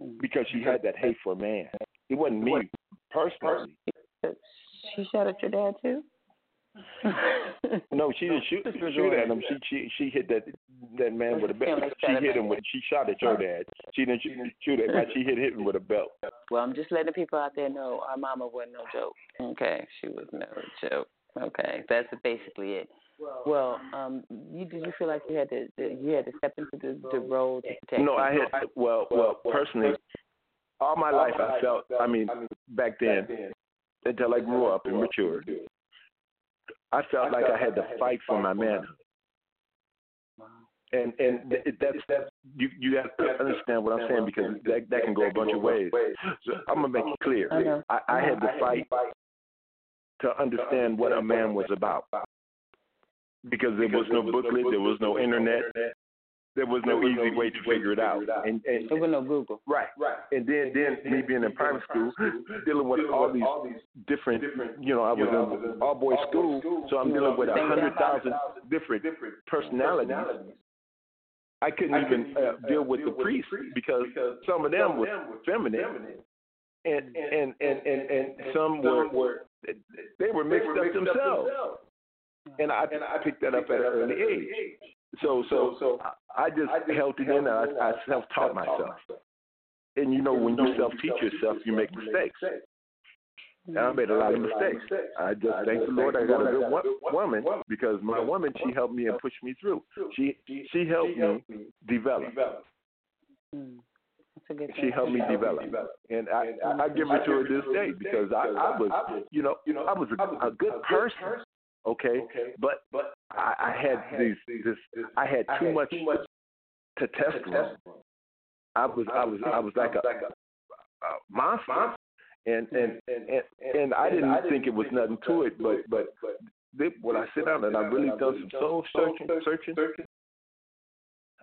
Mm. because she had that hate for a man. It wasn't me personally. She shot at your dad too. No, she didn't shoot shoot at him. She she she hit that that man with a belt. She hit him with she shot at your dad. She didn't shoot, shoot at him. She hit him with a belt. Well, I'm just letting the people out there know our mama wasn't no joke. Okay, she was no joke. Okay, that's basically it. Well, um, you did you feel like you had to you had to step into the, the role to protect? No, I had well well personally all my life I felt I mean back then until I grew up and matured. I felt like I had to fight for my manhood. And and that's that's you you have to understand what I'm saying because that that can go a bunch of ways. So I'm gonna make it clear. I. I, I had to fight to understand what a man was about because there was no booklet, there was no internet, there was no easy way to figure it out. And and There was no Google. Right, right, and then then me being in private school, dealing with all these different, you know, I was in all boys school, so I'm dealing with a hundred thousand different personalities. I couldn't even uh, deal with the priests because some of them were feminine, and and and and, and some were they were mixed up themselves, and I and I picked that up at an early age. So so so I just held it in. and I, I self taught myself, and you know when you self teach yourself, you make mistakes. And I made a lot of mistakes. I just thank the Lord I got a good wo- woman because my woman she helped me and pushed me through. She she helped me develop. That's a good She helped me develop, and I I give it to her this day because I I was you know I was a, a good person, okay, but but I, I had these this I had too much testosterone. I was I was I was like a, a monster, and and and and I didn't think it was nothing to it, but but they, when I sit down and I really done some soul searching searching,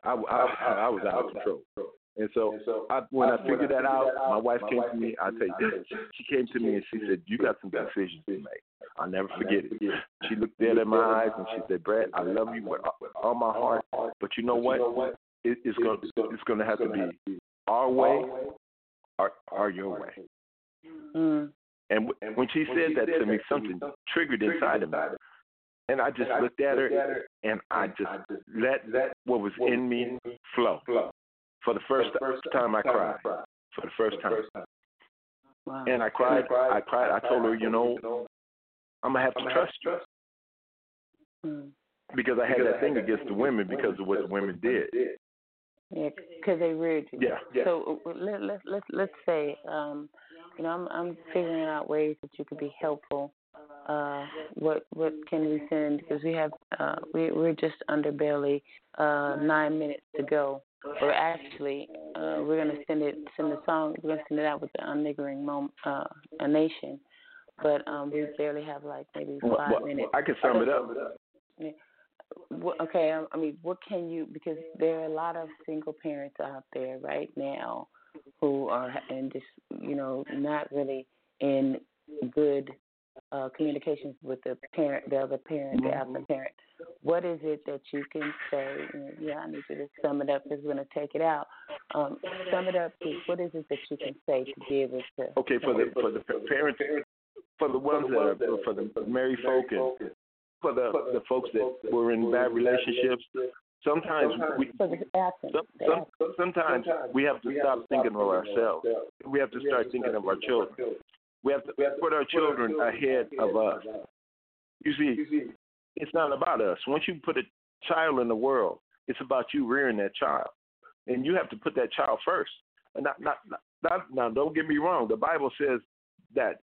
I I, I was out of control. And so so I, when I figured that out, my wife came to me. I tell you, she came to me and she said, "You got some decisions to make. I'll never forget it." She looked dead in my eyes and she said, "Brad, I love you with all my heart, but you know what? It, it's gonna it's going to have to be our way or, or your way." Mm. And w- when she said that to me, something triggered inside of me. And I just looked at her and I just I just let what was in me flow. flow. For the first first time I cried. For the first time. Wow. And I cried, I cried, I told her, you know, I'm gonna have to trust you. Mm. Because I had that thing against the women because of what the women did. Yeah, because they reared you. Yeah, yeah. So uh, let let let let's say, um, you know, I'm I'm figuring out ways that you could be helpful. Uh, what what can we send? Because we have uh, we we're just under barely uh nine minutes to go. Or actually, uh, we're gonna send it send the song. We're gonna send it out with the unniggering mom, uh, a nation. But um, we barely have like maybe five well, minutes. I can sum it up. What, okay, I, I mean, what can you? Because there are a lot of single parents out there right now who are in just, you know, not really in good uh, communications with the parent, the other parent, the absent parent. What is it that you can say? Yeah, I need you to sum it up because we're going to take it out. Um, sum it up. To, what is it that you can say to be able to? Okay, for the for the parents, for the ones that are for the married folk and for the the folks that were in bad relationships. Sometimes we So the some, some, absence. sometimes we have to stop thinking of ourselves. We have to start thinking of our children. We have to put our children ahead of us. You see, it's not about us. Once you put a child in the world, it's about you rearing that child, and you have to put that child first. And not, not, not, not now. Don't get me wrong. The Bible says that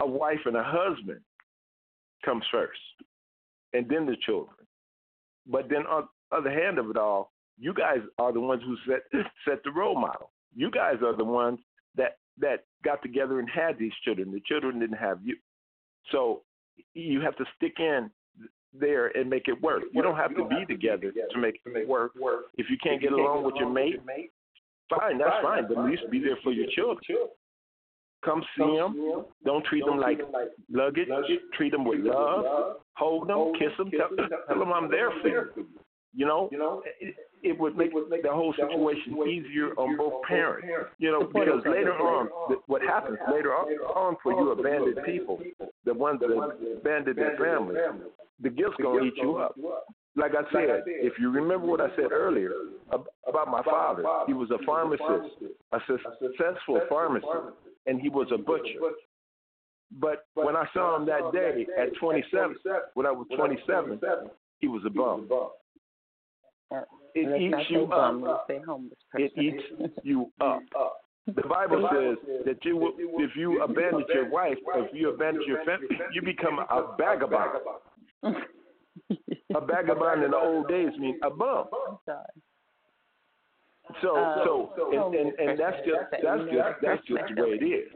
a wife and a husband comes first, and then the children. But then the other hand of it all, you guys are the ones who set set the role model. You guys are the ones that that got together and had these children. The children didn't have you. So you have to stick in there and make it work. You don't have to be together to make it work. If you can't get along with your mate, fine, that's fine. But at least be there for your children. Come see them. Don't treat them like luggage. Treat them with love. Hold them, kiss them, tell, tell them I'm there for you. You know, you it, it would make the whole situation easier on both parents. You know, because later on, what happens later on, on for you abandoned people, the ones that abandoned their family, the guilt's gonna eat you up. Like I said, if you remember what I said earlier ab- about my father, he was a pharmacist, a successful pharmacist, and he was a butcher. But when I saw him that day at 27, when I was 27, he was a bum. It eats you bum, up. let's say homeless It eats you up. The Bible says that you, will- if you abandon your wife, if you abandon your family, you become a vagabond. A vagabond in the old days means a bum. So, Uh, so, and, and, and that's just that's just that's just the way it is.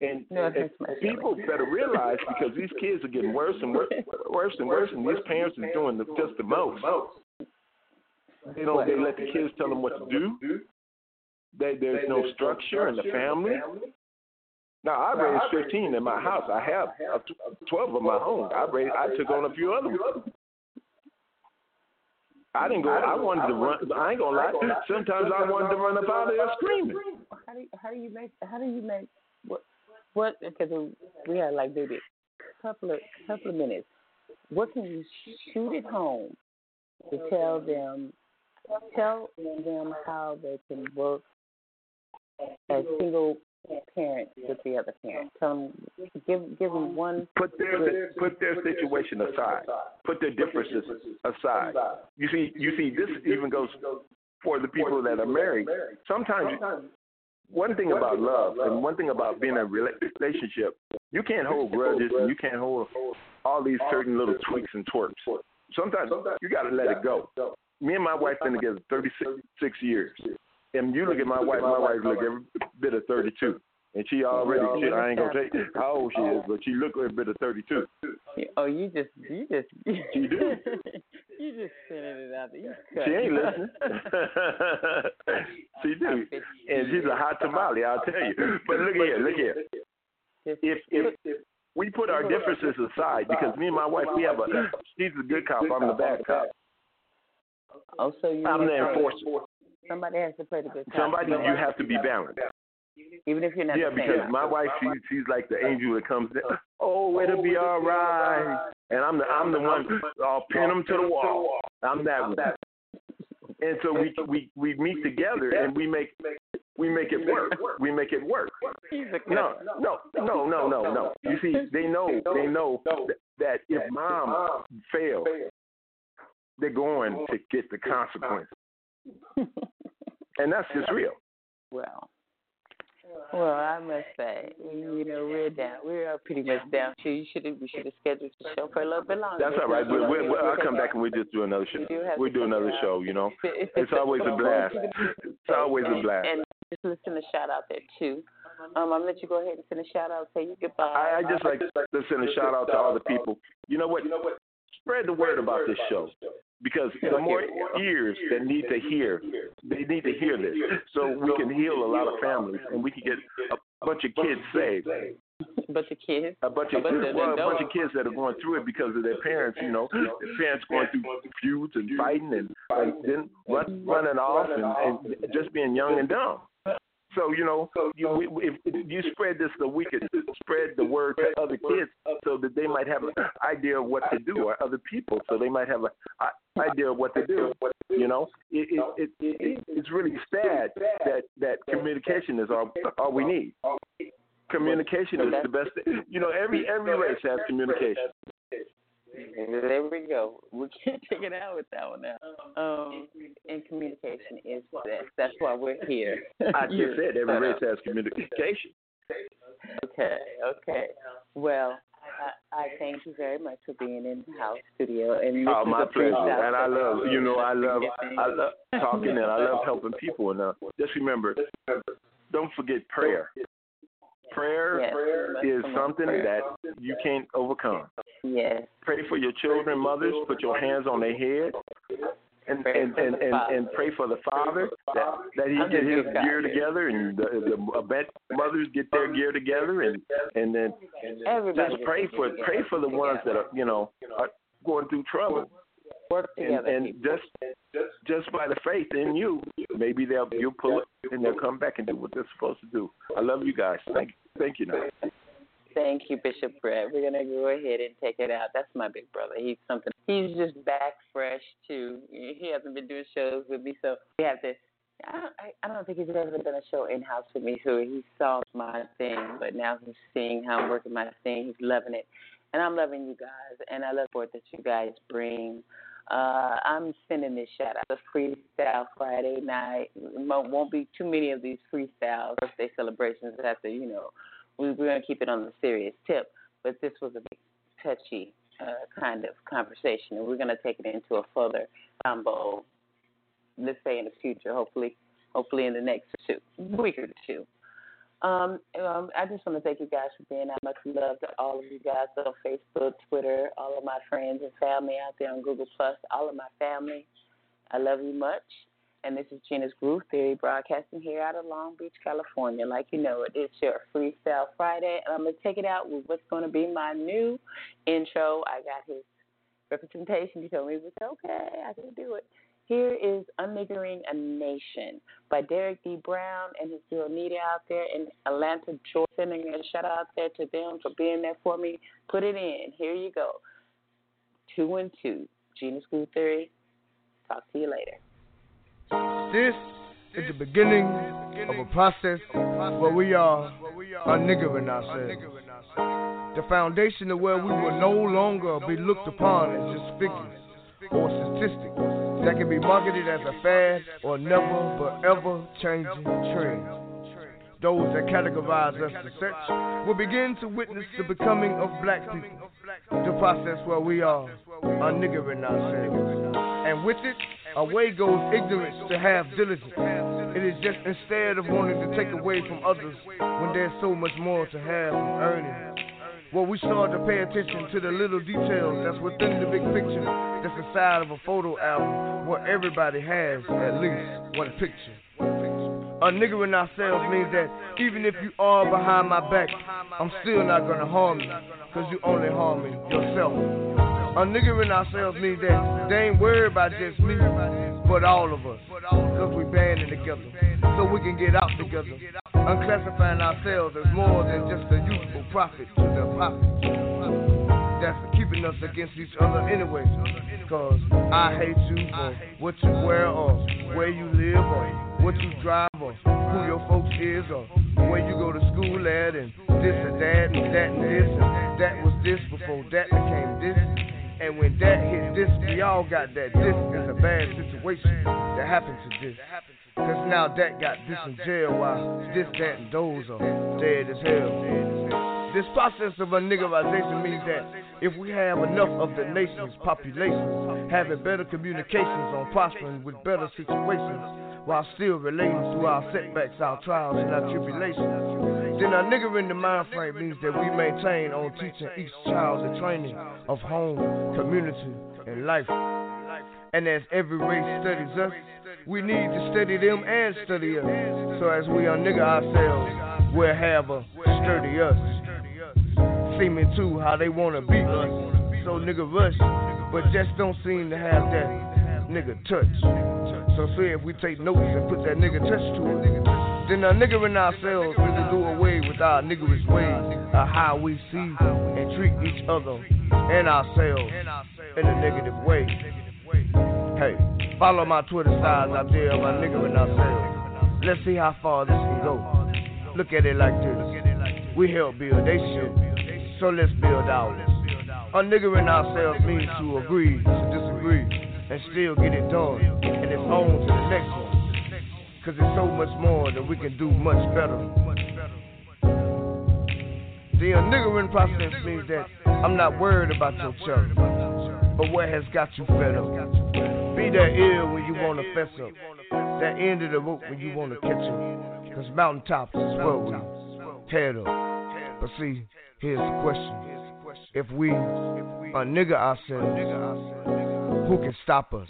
And, and that's my feeling. people better realize because these kids are getting worse and worse, worse and worse, and these parents are doing the, just the most. They don't. They let the kids tell them what to do. They, there's no structure in the family. Now I raised 15 in my house. I have uh, 12 of my own. I raised. I took on a few other ones. I didn't go. I wanted to run. I ain't gonna lie. Sometimes I wanted to run up out of there screaming. How do you, how do you make how do you make what what because we had like maybe a couple of couple of minutes. What can you shoot at home to tell them tell them how they can work as single parents with the other parent? Tell them give give them one Put their put their situation aside. Put their differences aside. You see, you see, this even goes for the people that are married. Sometimes, one thing about love and one thing about being in a relationship, you can't hold grudges and you can't hold all these certain little tweaks and twerks. Sometimes you got to let it go. Me and my wife been together 36 six years, and you look at my wife. My wife look every bit of 32. And she already, she, I ain't gonna tell you how old she is, but she look every bit of 32. Oh, you just you just She do. you just sending it out there. You She ain't listening. she do, and she's a hot tamale, I'll tell you. But look here, look here. If if we put our differences aside, because me and my wife, we have a, she's a good cop, I'm the bad cop. Oh, so you I'm the enforcer. Somebody has to play the good cop. Somebody, you have to be balanced. even if you're not. Yeah, the because my wife, she, she's like the angel that comes in. Oh, it'll be all right. And I'm the I'm the one. I'll pin them to the wall. I'm that one. And so we we we meet together and we make we make it work. We make it work. No, no, no, no, no, no. You see, they know they know that if mom fails, they're going to get the consequences, and that's just real. Well, well, I must say, you know, we're down. We're pretty much down too. You should have. We should have scheduled the show for a little bit longer. That's all right. We, we, we, I'll come back and we just do another show. We do We'll do another figure show. You know, it's always a blast. It's always a blast. And just listen to shout out there too. Um, I'm gonna let you go ahead and send a shout out. Say you goodbye. I, I just like to send a shout out to all the people. You know what? Spread the word about this show because the more ears that need to hear, they need to hear this, so we can heal a lot of families and we can get a bunch of kids saved. But the kids. A bunch of But the- well, a bunch of kids that are going through it because of their parents. You know, their parents going through feuds and fighting and, and then run, running off and, and just being young and dumb. So you know, you, if, if you spread this, so we could spread the word to other kids, so that they might have an idea of what to do, or other people, so they might have an idea of what to do. You know, it, it, it, it it's really sad that that communication is all all we need. Communication is the best. You know, every every race has communication. There we go. We can't take it out with that one now. Um, and communication is best. That's why we're here. I just said every race has communication. Okay, okay. Well, I, I thank you very much for being in the house studio and oh, my pleasure. And I love, you know, I love, I love talking and I love helping people. And uh, just remember, don't forget prayer. Prayer yes, is something prayer. that you can't overcome. Yes. Pray for your children, mothers. Put your hands on their head. And and, and, and, and pray for the father that, that he get his gear together and the, the mothers get their gear together and and then Everybody just pray for pray for the ones that are you know are going through trouble. Work together. And, and just just by the faith in you, maybe they'll you'll pull it and they'll come back and do what they're supposed to do. I love you guys. Thank thank you. Now. Thank you, Bishop Brett. We're gonna go ahead and take it out. That's my big brother. He's something. He's just back fresh too. He hasn't been doing shows with me, so we have to. I don't, I, don't think he's ever done a show in house with me, so he saw my thing, but now he's seeing how I'm working my thing. He's loving it, and I'm loving you guys, and I love what that you guys bring. Uh, I'm sending this shout out to Freestyle Friday night. Won't be too many of these freestyle birthday celebrations after you know we, we're going to keep it on the serious tip, but this was a big, touchy uh, kind of conversation, and we're going to take it into a further combo. Let's say in the future, hopefully, hopefully in the next two week or two. Um, um, I just want to thank you guys for being out. Much love to all of you guys on Facebook, Twitter, all of my friends and family out there on Google Plus, all of my family. I love you much and this is Gena's Groove Theory broadcasting here out of Long Beach, California. Like you know, it is your Freestyle Friday, and I'm to take it out with what's to be my new intro. I got his representation. He told me it was okay, I can do it. Here is Unniggering a Nation by Derek D. Brown and his girl Nita out there in Atlanta, Georgia. Sending a shout out there to them for being there for me. Put it in. Here you go. Two and two. Gena's Groove Theory. Talk to you later. This is the beginning of a process where we are unniggering ourselves. The foundation of where we will no longer be looked upon as just figures or statistics that can be marketed as a fad or never but ever changing trend. Those that categorize us as such will begin to witness the becoming of black people. The process where we are a nigger unniggering ourselves. And with it, Away goes ignorance to have diligence. It is just instead of wanting to take away from others when there's so much more to have from earning. Well, we start to pay attention to the little details that's within the big picture that's the side of a photo album where everybody has at least one picture. A nigga in ourselves means that even if you are behind my back, I'm still not gonna harm you, cause you only harming yourself. A nigga in ourselves means that they ain't worried about just me, but all of us. Cause we banding together, so we can get out together. Unclassifying ourselves as more than just a useful profit to the pockets. That's keeping us against each other anyway. Cause I hate you for what you wear or where you live or what you drive or who your folks is or where you go to school at and this and that and that and this and that was this before that became this. And when that hit this, we all got that. This is a bad situation that happened to this. Cause now that got this in jail while this, that, and those are dead as hell. This process of a niggerization means that if we have enough of the nation's population having better communications on prospering with better situations, while still relating to our setbacks, our trials, and our tribulations. Then our nigger in the mind frame means that we maintain on teaching each child the training of home, community, and life. And as every race studies us, we need to study them and study us. So as we unnigger ourselves, we'll have a sturdy us. Seeming to how they wanna beat us. So nigga rush, but just don't seem to have that nigga touch. So say if we take notes and put that nigga touch to it, Then a nigga in ourselves, we can do away with our niggerish ways of how we see and treat each other and ourselves in a negative way. Hey, follow my Twitter sides out there, my nigga and ourselves. Let's see how far this can go. Look at it like this. We help build they shit, so let's build ours. And ourselves means to agree to disagree and still get it done. And it's on to the next one. Cause it's so much more that we can do much better. The niggering process means that I'm not worried about your chuck, but what has got you fed up. Be that ill when you wanna fess up, that end of the rope when you wanna catch up. Cause mountaintops is where we head up. But see, here's the question. If we a nigga ourselves, who can stop us?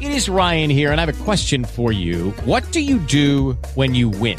It is Ryan here, and I have a question for you. What do you do when you win?